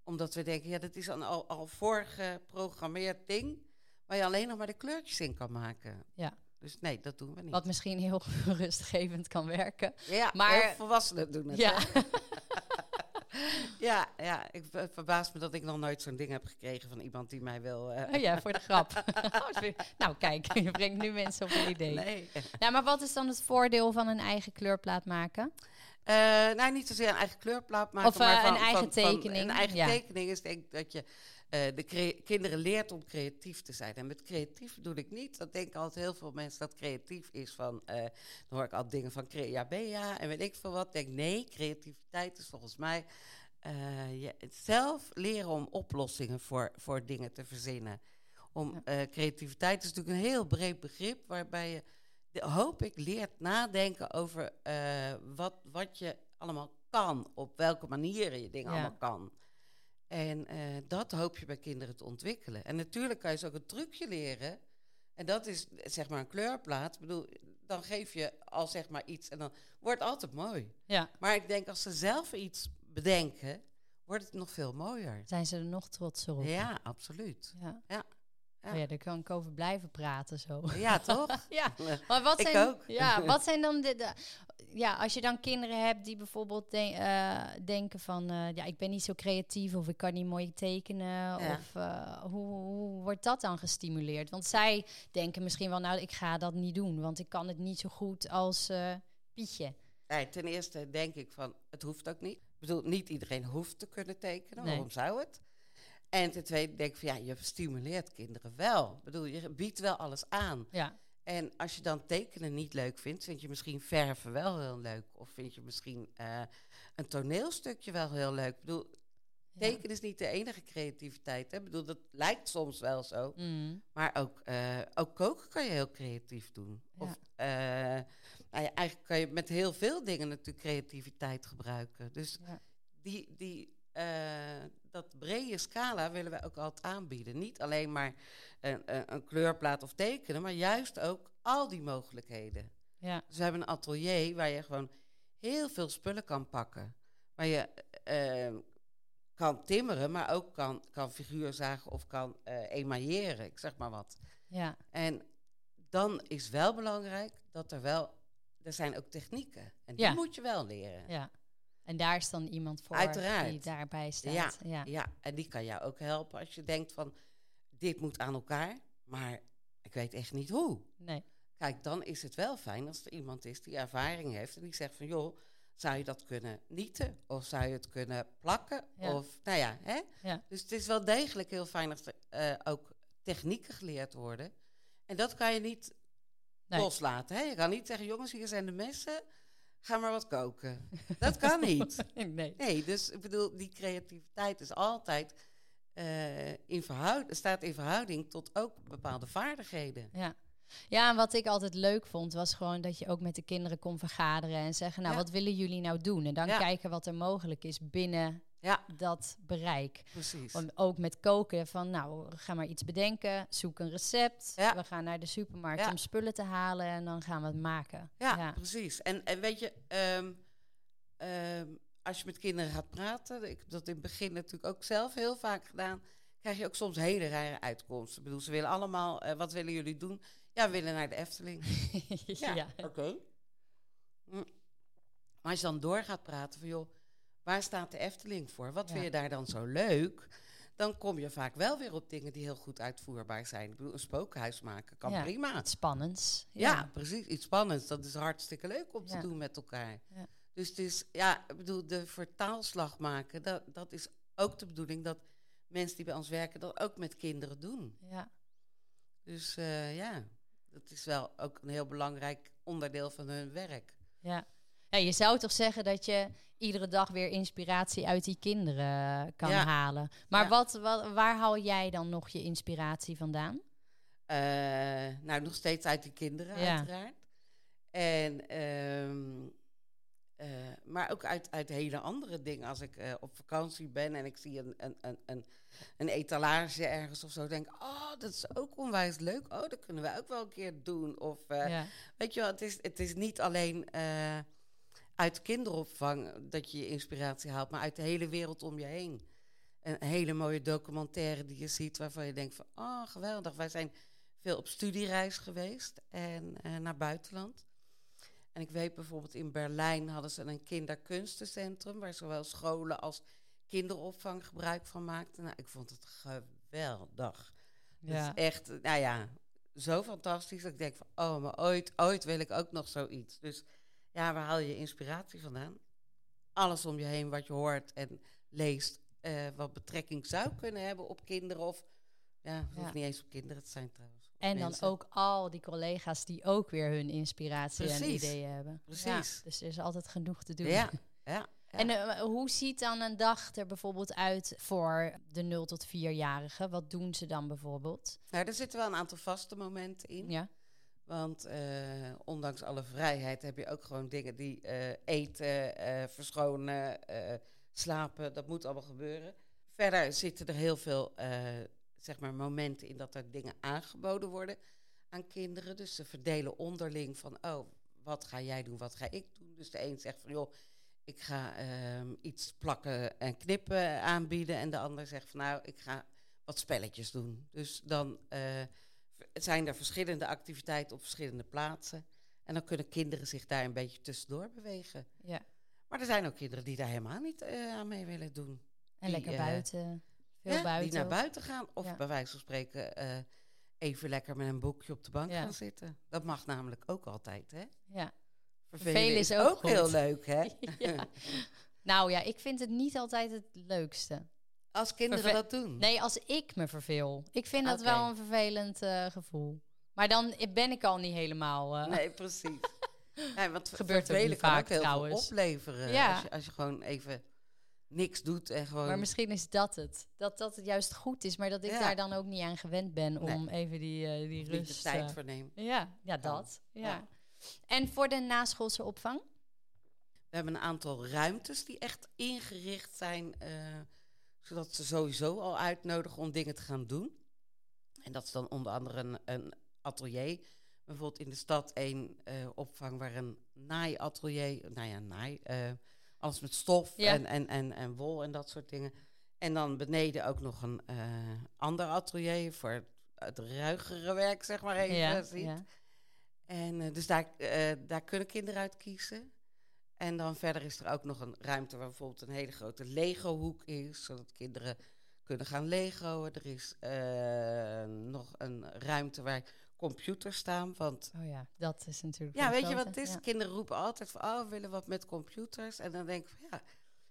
Omdat we denken, ja, dat is een al, al voorgeprogrammeerd ding... waar je alleen nog maar de kleurtjes in kan maken. Ja. Dus nee, dat doen we niet. Wat misschien heel rustgevend kan werken. ja, maar- maar volwassenen doen het. Ja. ja, ja, ik ver- verbaas me dat ik nog nooit zo'n ding heb gekregen van iemand die mij wil... eh, Oh ja, voor de grap. nou, kijk, je brengt nu mensen op een idee. nee. Nou, maar wat is dan het voordeel van een eigen kleurplaat maken? Eh, nou, niet zozeer een eigen kleurplaat maken, Of, eh, maar van, een eigen van- van- tekening, een eigen ja. tekening is denk ik dat je eh, de crea- kinderen leert om creatief te zijn. En met creatief bedoel ik niet, dat denken altijd heel veel mensen dat creatief is van, eh, dan hoor ik al dingen van crea bea en weet ik veel wat. Denk nee, creativiteit is volgens mij eh, je het zelf leren om oplossingen voor, voor dingen te verzinnen. Om, Ja. eh, creativiteit is natuurlijk een heel breed begrip waarbij je de- hoop ik, leert nadenken over eh, wat, wat je allemaal kan. Op welke manieren je dingen Ja. allemaal kan. En eh, dat hoop je bij kinderen te ontwikkelen. En natuurlijk kan je ze ook een trucje leren. En dat is zeg maar een kleurplaat. Ik bedoel, dan geef je al zeg maar iets en dan wordt het altijd mooi. Ja, Maar ik denk als ze zelf iets bedenken, wordt het nog veel mooier. zijn ze er nog trotser op? Ja, absoluut. Ja. Ja. Ja. Oh ja, daar kan ik over blijven praten zo. Ja, toch? ja, maar wat Ik zijn, ook. Ja, wat zijn dan de, de- Ja, als je dan kinderen hebt die bijvoorbeeld de- eh, denken van... eh, ja, ik ben niet zo creatief of ik kan niet mooi tekenen. Ja. Of eh, hoe, hoe wordt dat dan gestimuleerd? Want zij denken misschien wel, nou, ik ga dat niet doen. Want ik kan het niet zo goed als Pietje. Nee, ten eerste denk ik van, het hoeft ook niet. Ik bedoel, niet iedereen hoeft te kunnen tekenen. Nee. Waarom zou het? En ten tweede denk ik van, ja, je stimuleert kinderen wel. Ik bedoel, je biedt wel alles aan. Ja, En als je dan tekenen niet leuk vindt, vind je misschien verven wel heel leuk. Of vind je misschien eh, een toneelstukje wel heel leuk. Ik bedoel, ja. tekenen is niet de enige creativiteit. Hè? Ik bedoel, dat lijkt soms wel zo. Mm, Maar ook, eh, ook koken kan je heel creatief doen. Ja. Of eh, nou ja, eigenlijk kan je met heel veel dingen natuurlijk creativiteit gebruiken. Dus die, die, eh, dat brede scala willen wij ook altijd aanbieden. Niet alleen maar een, een, een kleurplaat of tekenen, maar juist ook al die mogelijkheden. ja, Dus we hebben een atelier waar je gewoon heel veel spullen kan pakken. Waar je eh, kan timmeren, maar ook kan, kan figuurzagen of kan eh emailleren, ik zeg maar wat. ja, En dan is wel belangrijk dat er wel, er zijn ook technieken. En die Ja. moet je wel leren. ja. En daar is dan iemand voor Uiteraard. die daarbij staat. Ja, ja. Ja, en die kan jou ook helpen als je denkt van, dit moet aan elkaar, maar ik weet echt niet hoe. Nee. Kijk, dan is het wel fijn als er iemand is die ervaring heeft en die zegt van, joh, zou je dat kunnen nieten? Of zou je het kunnen plakken? Ja. Of, nou ja, hè? Ja. Dus het is wel degelijk heel fijn als er eh, ook technieken geleerd worden. En dat kan je niet Nee. loslaten. Hè? Je kan niet zeggen, jongens, hier zijn de messen, ga maar wat koken. dat kan niet. nee. Nee, dus ik bedoel, die creativiteit is altijd eh, in verhouding, staat in verhouding tot ook bepaalde vaardigheden. Ja. Ja, en wat ik altijd leuk vond, was gewoon dat je ook met de kinderen kon vergaderen en zeggen, nou, Ja. wat willen jullie nou doen? En dan Ja. kijken wat er mogelijk is binnen Ja, dat bereik. precies. Om, ook met koken, van nou, ga maar iets bedenken, zoek een recept. Ja. We gaan naar de supermarkt Ja. om spullen te halen en dan gaan we het maken. Ja, ja. precies. En, en weet je, ehm, ehm, als je met kinderen gaat praten, ik heb dat in het begin natuurlijk ook zelf heel vaak gedaan, krijg je ook soms hele rare uitkomsten. Ik bedoel, ze willen allemaal, eh, wat willen jullie doen? Ja, we willen naar de Efteling. ja. oké. Hm. Maar als je dan door gaat praten van, joh, waar staat de Efteling voor? Wat Ja. vind je daar dan zo leuk? Dan kom je vaak wel weer op dingen die heel goed uitvoerbaar zijn. Ik bedoel, een spookhuis maken kan Ja, prima. Iets spannends. Ja. precies. Iets spannends. Dat is hartstikke leuk om te doen met elkaar. Ja. Dus het is, ja, ik bedoel, de vertaalslag maken, dat, dat is ook de bedoeling dat mensen die bij ons werken dat ook met kinderen doen. ja. Dus eh, ja, dat is wel ook een heel belangrijk onderdeel van hun werk. Ja. Ja, je zou toch zeggen dat je iedere dag weer inspiratie uit die kinderen kan Ja. halen. Maar Ja. wat, wat, waar haal jij dan nog je inspiratie vandaan? Eh, nou, nog steeds uit die kinderen, Ja. uiteraard. En, ehm, eh, maar ook uit, uit hele andere dingen. Als ik eh, op vakantie ben en ik zie een, een, een, een, een etalage ergens of zo, denk ik, oh, dat is ook onwijs leuk. Oh, dat kunnen we ook wel een keer doen. Of, eh, weet je wel, het is, het is niet alleen eh, uit kinderopvang dat je je inspiratie haalt, maar uit de hele wereld om je heen. Een hele mooie documentaire die je ziet waarvan je denkt van, oh, geweldig. Wij zijn veel op studiereis geweest en eh, naar buitenland. En ik weet bijvoorbeeld in Berlijn hadden ze een kinderkunstencentrum waar zowel scholen als kinderopvang gebruik van maakten. Nou, ik vond het geweldig. Ja. is echt, nou ja, zo fantastisch dat ik denk van, oh, maar ooit, ooit wil ik ook nog zoiets. Dus ja, waar haal je inspiratie vandaan? Alles om je heen wat je hoort en leest, eh, wat betrekking zou kunnen hebben op kinderen of, ja, het hoeft Ja. niet eens op kinderen te zijn trouwens. En dan ook al die collega's die ook weer hun inspiratie en ideeën hebben. Precies. Ja, dus er is altijd genoeg te doen. Ja, ja. ja. En eh, hoe ziet dan een dag er bijvoorbeeld uit voor de 0 tot 4-jarigen? Wat doen ze dan bijvoorbeeld? Nou, er zitten wel een aantal vaste momenten in. Ja, Want eh, ondanks alle vrijheid heb je ook gewoon dingen die eh, eten, eh, verschonen, slapen, dat moet allemaal gebeuren. Verder zitten er heel veel zeg maar momenten in dat er dingen aangeboden worden aan kinderen. Dus ze verdelen onderling van, oh, wat ga jij doen, wat ga ik doen. Dus de een zegt van, joh, ik ga ehm, iets plakken en knippen aanbieden. En de ander zegt van, nou, ik ga wat spelletjes doen. Dus dan zijn er verschillende activiteiten op verschillende plaatsen. En dan kunnen kinderen zich daar een beetje tussendoor bewegen. ja. Maar er zijn ook kinderen die daar helemaal niet eh, aan mee willen doen. En Die, lekker eh, buiten. Veel Ja, buiten. Die naar buiten gaan. Of Ja. bij wijze van spreken eh, even lekker met een boekje op de bank Ja. gaan zitten. Dat mag namelijk ook altijd, hè? Ja. Vervelen is ook, heel leuk, hè? Ja. Nou ja, ik vind het niet altijd het leukste. Als kinderen Verve- dat doen. Nee, als ik me verveel. Ik vind dat wel een vervelend eh, gevoel. Maar dan ben ik al niet helemaal... eh, Nee, precies. ja, want Gebeurt ook vervelen niet kan vaak ook heel trouwens. veel opleveren. Ja. Als, je, als je gewoon even niks doet en gewoon... Maar misschien is dat het. Dat dat het juist goed is, maar dat ik Ja. daar dan ook niet aan gewend ben Nee. om even die, eh, die niet de rust... tijd voor nemen. ja, ja, dat. Ja. Ja. En voor de naschoolse opvang? We hebben een aantal ruimtes die echt ingericht zijn, eh, zodat ze sowieso al uitnodigen om dingen te gaan doen. En dat is dan onder andere een, een atelier. Bijvoorbeeld in de stad één eh, opvang waar een naaiatelier, nou ja, naai, eh, alles met stof Ja. en, en, en, en wol en dat soort dingen. En dan beneden ook nog een eh, ander atelier voor het, ruigere werk, zeg maar even. ja, ziet. ja. En dus daar, daar kunnen kinderen uit kiezen. En dan verder is er ook nog een ruimte waar bijvoorbeeld een hele grote Lego-hoek is, zodat kinderen kunnen gaan Legoen. Er is eh, nog een ruimte waar computers staan, want Oh ja, dat is natuurlijk ja, weet je wat het is? Ja. Kinderen roepen altijd van, oh, we willen wat met computers. En dan denk ik van, ja,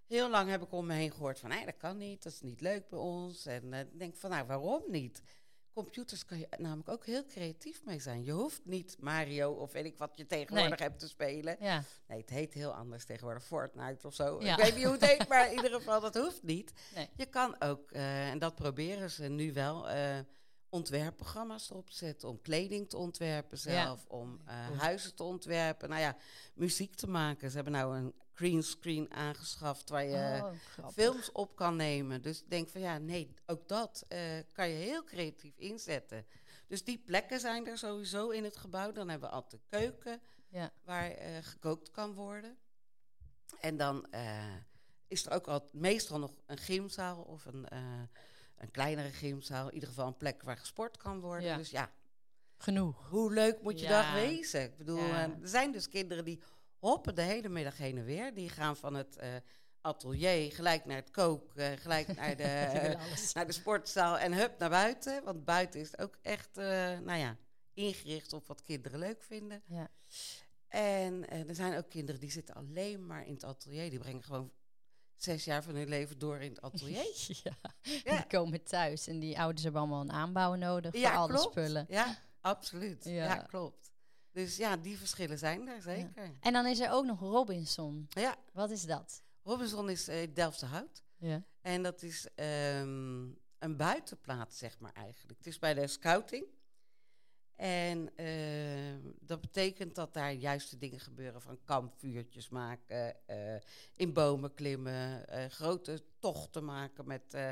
heel lang heb ik om me heen gehoord van, nee, dat kan niet, dat is niet leuk bij ons. En dan denk ik van, nou, waarom niet? Computers kan je namelijk ook heel creatief mee zijn. Je hoeft niet Mario of weet ik wat je tegenwoordig hebt te spelen. Ja, Nee, het heet heel anders tegenwoordig, Fortnite of zo. Ja. Ik weet niet hoe het heet, maar in ieder geval, dat hoeft niet. Nee. Je kan ook, eh, en dat proberen ze nu wel, eh, ontwerpprogramma's erop zetten. Om kleding te ontwerpen Ja. zelf, om eh, huizen te ontwerpen. Nou ja, muziek te maken. Ze hebben nou een green screen aangeschaft waar je Oh, films op kan nemen. Dus ik denk van ja, nee, ook dat eh, kan je heel creatief inzetten. Dus die plekken zijn er sowieso in het gebouw. Dan hebben we altijd een keuken Ja. waar eh, gekookt kan worden. En dan eh, is er ook al meestal nog een gymzaal of een, een kleinere gymzaal. In ieder geval een plek waar gesport kan worden. Ja. Dus ja, Genoeg. hoe leuk moet je Ja. dat wezen? Ik bedoel, er zijn dus kinderen die hoppen de hele middag heen en weer. Die gaan van het eh, atelier gelijk naar het kook, eh, gelijk naar de, alles. naar de sportzaal en hup naar buiten. Want buiten is het ook echt, nou ja, ingericht op wat kinderen leuk vinden. Ja. En er zijn ook kinderen die zitten alleen maar in het atelier. Die brengen gewoon zes jaar van hun leven door in het atelier. ja. Ja. Die komen thuis en die ouders hebben allemaal een aanbouw nodig Ja, voor al die klopt. spullen. Ja, absoluut. Ja. klopt. Dus ja, die verschillen zijn er zeker. En dan is er ook nog Robinson. Ja, Wat is dat? Robinson is eh Delftse Hout. Ja. En dat is ehm, een buitenplaats, zeg maar eigenlijk. Het is bij de scouting. En ehm, dat betekent dat daar juiste dingen gebeuren van kampvuurtjes maken, eh, in bomen klimmen, eh, grote tochten maken met, eh,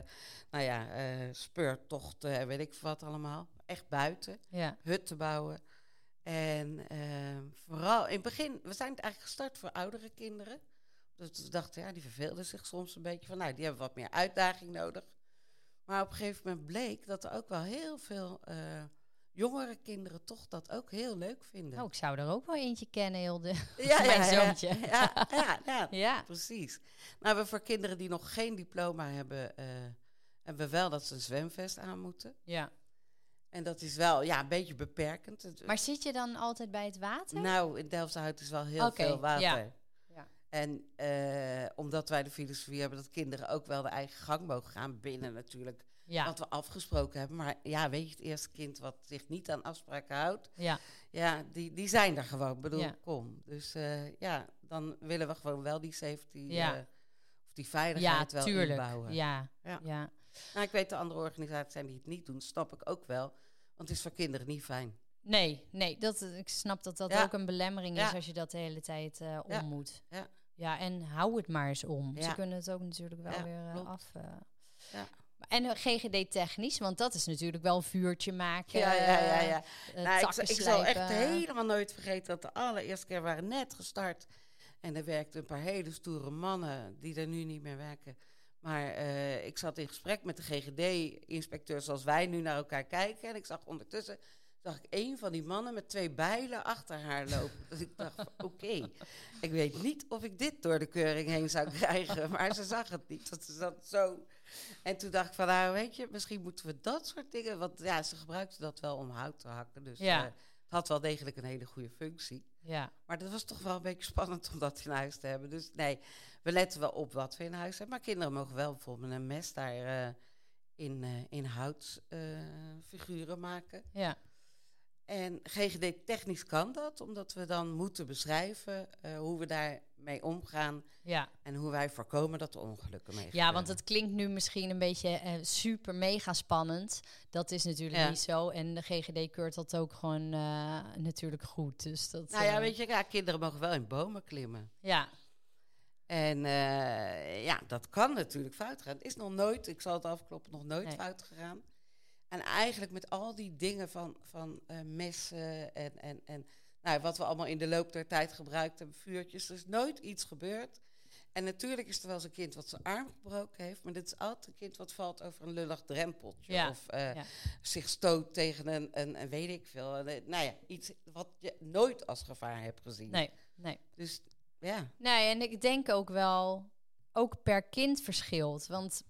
nou ja, eh, speurtochten en weet ik wat allemaal. Echt buiten, Ja. hutten bouwen. En ehm, vooral in het begin, we zijn het eigenlijk gestart voor oudere kinderen. Dus we dachten, ja, die verveelden zich soms een beetje van, nou, die hebben wat meer uitdaging nodig. Maar op een gegeven moment bleek dat er ook wel heel veel eh, jongere kinderen toch dat ook heel leuk vinden. Oh, ik zou er ook wel eentje kennen, Hilde. ja, mijn zoontje. Ja, ja, ja, Ja. precies. Nou, we voor kinderen die nog geen diploma hebben, eh, hebben we wel dat ze een zwemvest aan moeten. ja. En dat is wel, ja, een beetje beperkend. Maar zit je dan altijd bij het water? Nou, in Delfshout is wel heel veel water. ja. Ja. En eh, omdat wij de filosofie hebben dat kinderen ook wel de eigen gang mogen gaan, binnen natuurlijk Ja. wat we afgesproken hebben. Maar ja, weet je, het eerste kind wat zich niet aan afspraken houdt, ja. ja, die, die zijn er gewoon. Ik bedoel, kom. Dus eh, ja, dan willen we gewoon wel die safety eh, of die veiligheid wel tuurlijk. inbouwen. Ja. Ja. Ja. Nou, ik weet de andere organisaties zijn die het niet doen, snap ik ook wel. Want het is voor kinderen niet fijn. Nee, nee, dat, ik snap dat dat Ja. ook een belemmering is als je dat de hele tijd eh, om Ja. moet. Ja. Ja, en hou het maar eens om. Ze kunnen het ook natuurlijk wel weer eh, af. eh. Ja. En eh, GGD technisch, want dat is natuurlijk wel een vuurtje maken. Ja, ja, ja. eh, ja. eh, Nou, ik, zal- ik zal echt helemaal nooit vergeten dat de allereerste keer waren net gestart. En er werkten een paar hele stoere mannen die er nu niet meer werken. Maar eh, ik zat in gesprek met de GGD-inspecteur zoals wij nu naar elkaar kijken. En ik zag ondertussen zag ik een van die mannen met twee bijlen achter haar lopen. dus ik dacht, oké, ik weet niet of ik dit door de keuring heen zou krijgen. Maar ze zag het niet, dat ze zat zo... En toen dacht ik van, nou weet je, misschien moeten we dat soort dingen... Want ja, ze gebruikten dat wel om hout te hakken. Dus Ja. eh, Het had wel degelijk een hele goede functie. Ja. Maar dat was toch wel een beetje spannend om dat in huis te hebben. Dus nee, we letten wel op wat we in huis hebben. Maar kinderen mogen wel bijvoorbeeld een mes daar uh, in, uh, in houtfiguren maken. Ja. En GGD technisch kan dat, omdat we dan moeten beschrijven hoe we daarmee omgaan. Ja. En hoe wij voorkomen dat er ongelukken mee Ja, want het klinkt nu misschien een beetje uh, super mega spannend. Dat is natuurlijk Ja. niet zo. En de GGD keurt dat ook gewoon uh, natuurlijk goed. Dus dat, Nou ja, eh, weet je, ja, kinderen mogen wel in bomen klimmen. Ja, En eh, ja, dat kan natuurlijk fout gaan. Het is nog nooit, ik zal het afkloppen, nog nooit Nee. fout gegaan. En eigenlijk met al die dingen van, van eh, messen en, en, en nou, wat we allemaal in de loop der tijd gebruikt hebben, vuurtjes, er is nooit iets gebeurd. En natuurlijk is er wel eens een kind wat zijn arm gebroken heeft, maar dit is altijd een kind wat valt over een lullig drempeltje. Ja, Of eh, ja. zich stoot tegen een, een, een weet ik veel. nou ja, iets wat je nooit als gevaar hebt gezien. nee, nee. Dus ja, Nee, en ik denk ook wel, ook per kind verschilt. Want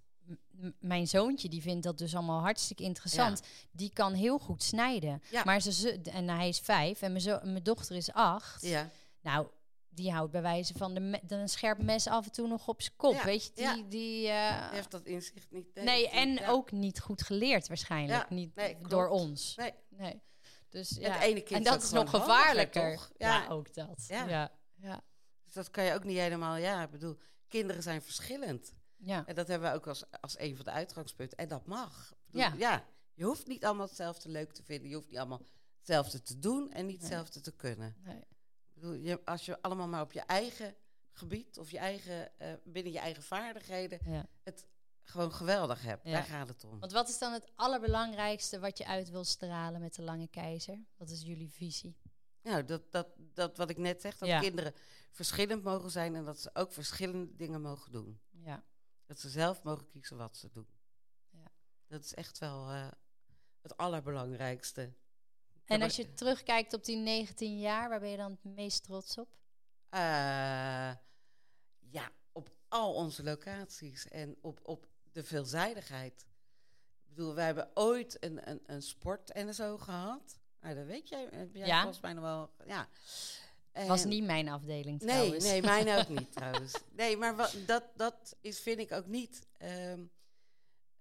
mijn zoontje, die vindt dat dus allemaal hartstikke interessant. Die kan heel goed snijden. Ja. Maar ze, en hij is vijf en mijn, zo, mijn dochter is acht. ja. Nou, die houdt bij wijze van de me- een scherp mes af en toe nog op zijn kop. Ja, Weet je, die... ja. die eh, Die heeft dat inzicht niet. nee, en ja. ook niet goed geleerd waarschijnlijk. Niet nee, door ons. Nee. Nee. Dus Het ja. ene kind en dat is nog gevaarlijker. toch? Ja. Ook dat. Ja. Ja. Ja. Dus dat kan je ook niet helemaal. Ja, ik bedoel, kinderen zijn verschillend. Ja. En dat hebben we ook als, als een van de uitgangspunten. En dat mag. Bedoel, Ja. ja. Je hoeft niet allemaal hetzelfde leuk te vinden. Je hoeft niet allemaal hetzelfde te doen en niet Nee. hetzelfde te kunnen. Nee. Bedoel, je, als je allemaal maar op je eigen gebied of je eigen, eh, binnen je eigen vaardigheden Ja. het gewoon geweldig hebt. Ja. Daar gaat het om. Want wat is dan het allerbelangrijkste wat je uit wil stralen met de lange keizer? Wat is jullie visie? Nou, dat, dat, dat wat ik net zeg, dat Ja. kinderen verschillend mogen zijn en dat ze ook verschillende dingen mogen doen. Dat ze zelf mogen kiezen wat ze doen. Ja. Dat is echt wel eh, het allerbelangrijkste. En als je terugkijkt op die 19 jaar, waar ben je dan het meest trots op? Eh, ja, op al onze locaties en op, op de veelzijdigheid. Ik bedoel, wij hebben ooit een, een, een sport en zo gehad. Nou, dat weet jij. heb jij Ja. volgens mij nog wel. Ja. Was En- niet mijn afdeling Nee, trouwens. nee, mijn ook niet trouwens. Nee, maar wat, dat, dat is, vind ik ook niet. ehm,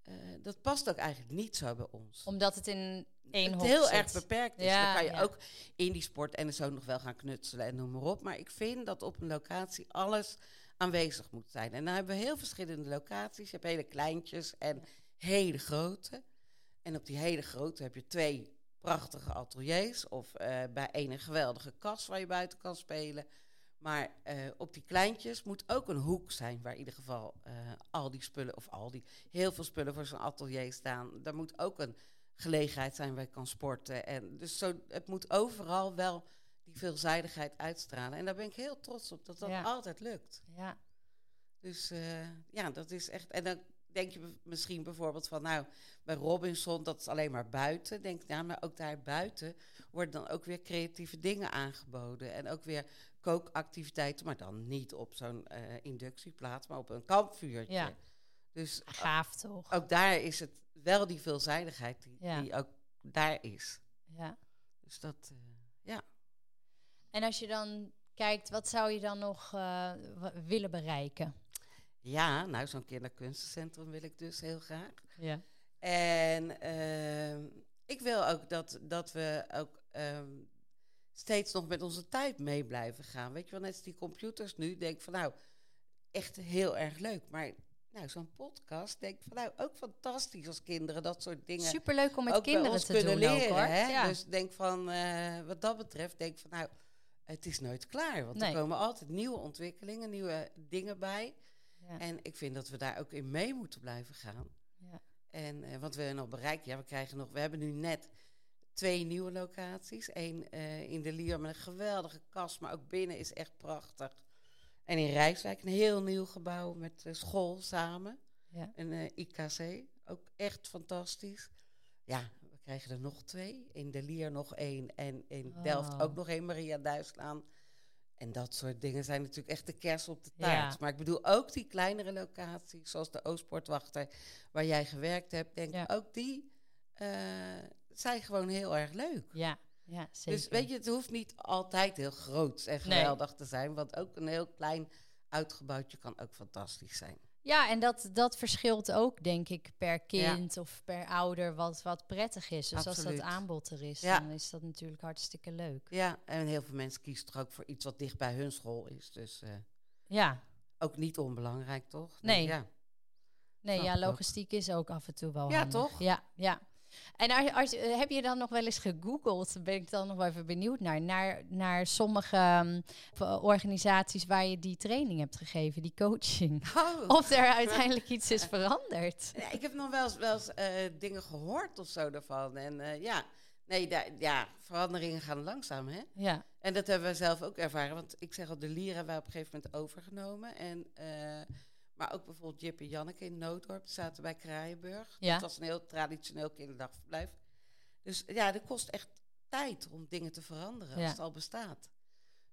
eh, dat past ook eigenlijk niet zo bij ons. Omdat het in één het heel zit. erg beperkt is. Ja, dan kan je ja. ook in die sport en zo nog wel gaan knutselen en noem maar op. Maar ik vind dat op een locatie alles aanwezig moet zijn. En dan hebben we heel verschillende locaties. Je hebt hele kleintjes en hele grote. En op die hele grote heb je twee prachtige ateliers. Of eh, bij een geweldige kas waar je buiten kan spelen. Maar eh, op die kleintjes moet ook een hoek zijn waar in ieder geval eh, al die spullen, of al die, heel veel spullen voor zo'n atelier staan. Daar moet ook een gelegenheid zijn waar je kan sporten. En dus zo, het moet overal wel die veelzijdigheid uitstralen. En daar ben ik heel trots op dat dat Ja. altijd lukt. Ja. Dus ja, dat is echt. En dan denk je misschien bijvoorbeeld van, nou, bij Robinson, dat is alleen maar buiten. Denk, ja, maar ook daar buiten worden dan ook weer creatieve dingen aangeboden. En ook weer kookactiviteiten, maar dan niet op zo'n eh, inductieplaats, maar op een kampvuurtje. Ja. Dus Gaaf toch? ook daar is het wel die veelzijdigheid die, Ja. die ook daar is. Ja. Dus dat, eh, ja. En als je dan kijkt, wat zou je dan nog eh, willen bereiken? Ja, nou, zo'n kinderkunstencentrum wil ik dus heel graag. Ja. En ehm, ik wil ook dat, dat we ook ehm, steeds nog met onze tijd mee blijven gaan. Weet je wel, net als die computers nu. Denk van nou, echt heel erg leuk. Maar nou, zo'n podcast, denk van nou, ook fantastisch als kinderen dat soort dingen Superleuk om met kinderen te kunnen doen leren. ook hoor. hè? Ja. Dus denk van, eh, wat dat betreft, denk van nou, het is nooit klaar. Want Nee. er komen altijd nieuwe ontwikkelingen, nieuwe dingen bij. Ja. En ik vind dat we daar ook in mee moeten blijven gaan. Ja. En eh, wat we nog bereiken, ja, we krijgen nog, we hebben nu net twee nieuwe locaties. Eén eh, in de Lier met een geweldige kast, maar ook binnen is echt prachtig. En in Rijswijk een heel nieuw gebouw met eh, school samen. Ja. Een IKC, ook echt fantastisch. Ja, we krijgen er nog twee. In de Lier nog één en in Delft ook nog één, Maria Duitslaan. En dat soort dingen zijn natuurlijk echt de kers op de Ja. taart. Maar ik bedoel ook die kleinere locaties, zoals de Oostpoortwachter, waar jij gewerkt hebt. Denk Ja. ook die eh, zijn gewoon heel erg leuk. ja. Ja, zeker. Dus weet je, het hoeft niet altijd heel groot en Nee. geweldig te zijn. Want ook een heel klein uitgebouwtje kan ook fantastisch zijn. Ja, en dat, dat verschilt ook, denk ik, per kind of per ouder wat, wat prettig is. Dus als dat aanbod er is, Ja. dan is dat natuurlijk hartstikke leuk. Ja, en heel veel mensen kiezen toch ook voor iets wat dicht bij hun school is. Dus eh, Ja, ook niet onbelangrijk, toch? Nee. Ja. nee, Snap ja, ik ook. logistiek is ook af en toe wel Ja, handig. toch? Ja, ja. En als, eh, heb je dan nog wel eens gegoogeld, ben ik dan nog wel even benieuwd naar, naar, naar sommige ehm, v- organisaties waar je die training hebt gegeven, die coaching. Oh. Of er uiteindelijk iets is veranderd. Ja, ik heb nog wel eens, wel eens eh, dingen gehoord of zo daarvan. En eh, ja, nee, daar, ja, veranderingen gaan langzaam, hè? Ja, En dat hebben we zelf ook ervaren. Want ik zeg al, de hebben wij op een gegeven moment overgenomen. En, eh, maar ook bijvoorbeeld Jip en Janneke in Nooddorp die zaten bij Kraaienburg. Ja. Dat was een heel traditioneel kinderdagverblijf. Dus ja, dat kost echt tijd om dingen te veranderen Ja. als het al bestaat.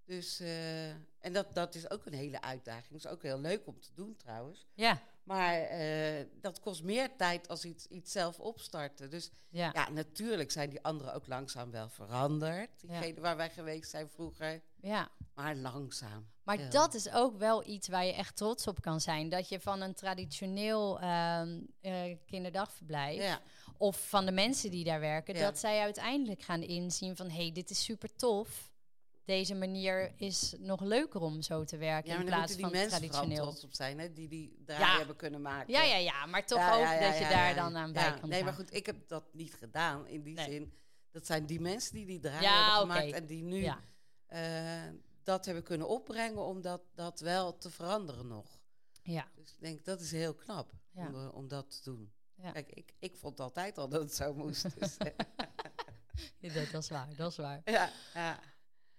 Dus, eh, en dat, dat is ook een hele uitdaging. is ook heel leuk om te doen trouwens. ja, Maar eh, dat kost meer tijd als iets, iets zelf opstarten. Dus ja. ja, natuurlijk zijn die anderen ook langzaam wel veranderd. Diegene waar wij geweest zijn vroeger. Ja. Maar langzaam. Maar Ja. dat is ook wel iets waar je echt trots op kan zijn. Dat je van een traditioneel ehm, eh, kinderdagverblijf... Ja, of van de mensen die daar werken... Ja. dat zij uiteindelijk gaan inzien van... hé, hey, dit is super tof. Deze manier is nog leuker om zo te werken... in plaats van traditioneel. trots op zijn, hè, die die draai Ja. hebben kunnen maken. Ja, ja, ja, maar toch ook dat je daar dan aan bij kan Nee, maar goed, ik heb dat niet gedaan in die Nee. zin. Dat zijn die mensen die die draai Ja, hebben gemaakt en die nu Ja, dat hebben kunnen opbrengen om dat, dat wel te veranderen nog. ja, Dus ik denk, dat is heel knap Ja. om, eh, om dat te doen. Ja. Kijk, ik, ik vond altijd al dat het zo moest. Dus, eh, Ja, dat, dat is waar, dat is waar. ja, ja.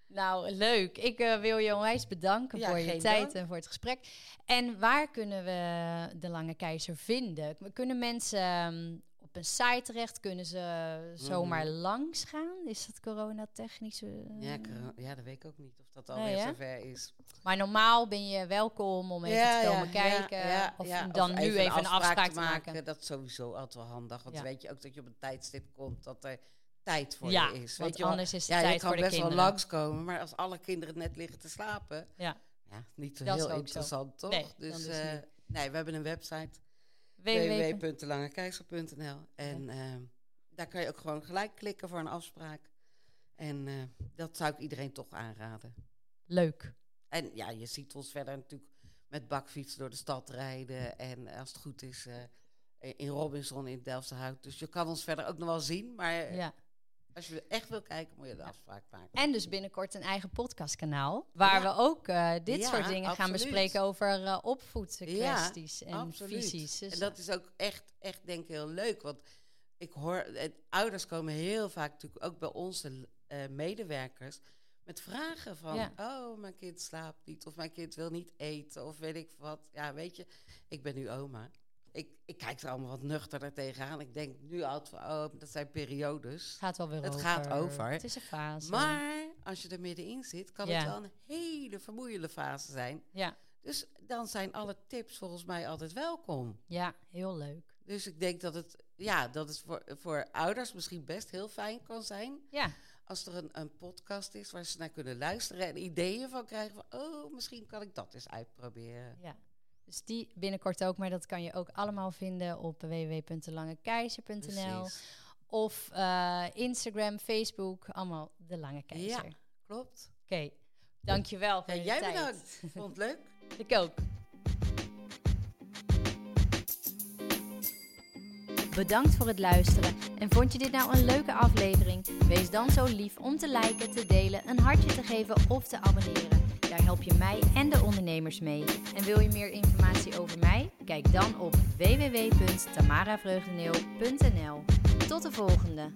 Nou, leuk. Ik eh, wil je onwijs bedanken Ja, voor je tijd dank. en voor het gesprek. En waar kunnen we de Lange Keizer vinden? Kunnen mensen ehm, op een site terecht? Kunnen ze zomaar Mhm. langs gaan? Is dat coronatechnisch? eh? Ja, ja, dat weet ik ook niet of dat alweer zover is. Maar normaal ben je welkom om even te komen kijken. of dan nu even een afspraak, te maken. Dat is sowieso altijd wel handig. Want weet je ook dat je op een tijdstip komt dat er tijd voor je is. want weet je wel? anders is de ja, je tijd kan voor de best wel langskomen, maar als alle kinderen net liggen te slapen, Ja. ja, niet zo Dat heel zo. interessant, toch? Nee, dus dus eh, nee, we hebben een website www. www.langekeizer.nl en eh, daar kan je ook gewoon gelijk klikken voor een afspraak. En eh, dat zou ik iedereen toch aanraden. Leuk. En ja, je ziet ons verder natuurlijk met bakfiets door de stad rijden. En als het goed is, eh, in Robinson in Delftenhout. Dus je kan ons verder ook nog wel zien. Maar eh, Ja. Als je echt wil kijken, moet je de afspraak maken. En dus binnenkort een eigen podcastkanaal. Waar Ja. we ook eh, dit Ja, soort dingen gaan bespreken over eh opvoedkwesties en Absoluut. visies. Dus, En dat is ook echt, echt denk ik heel leuk. Want ik hoor, eh, ouders komen heel vaak natuurlijk ook bij onze medewerkers met vragen van, Ja. oh, mijn kind slaapt niet, of mijn kind wil niet eten, of weet ik wat. Ja, weet je, ik ben nu oma. Ik, ik kijk er allemaal wat nuchterder tegenaan. Ik denk nu altijd van, oh, dat zijn periodes. het gaat wel weer Het over. gaat over. Het is een fase. Maar als je er middenin zit, kan Ja. het wel een hele vermoeiende fase zijn. Ja, Dus dan zijn alle tips volgens mij altijd welkom. ja, heel leuk. Dus ik denk dat het, ja, dat het voor, voor ouders misschien best heel fijn kan zijn. Ja, Als er een, een podcast is waar ze naar kunnen luisteren en ideeën van krijgen van, oh, misschien kan ik dat eens uitproberen. ja. Dus die binnenkort ook, maar dat kan je ook allemaal vinden op www.delangekeizer.nl of eh, Instagram, Facebook, allemaal De Lange Keizer. Ja. Klopt. Oké, dankjewel voor Ja, je jij tijd. bedankt. Vond het leuk? Ik ook. Bedankt voor het luisteren. En vond je dit nou een leuke aflevering? Wees dan zo lief om te liken, te delen, een hartje te geven of te abonneren. Daar help je mij en de ondernemers mee. En wil je meer informatie over mij? Kijk dan op www.tamaravreugdeneel.nl. Tot de volgende!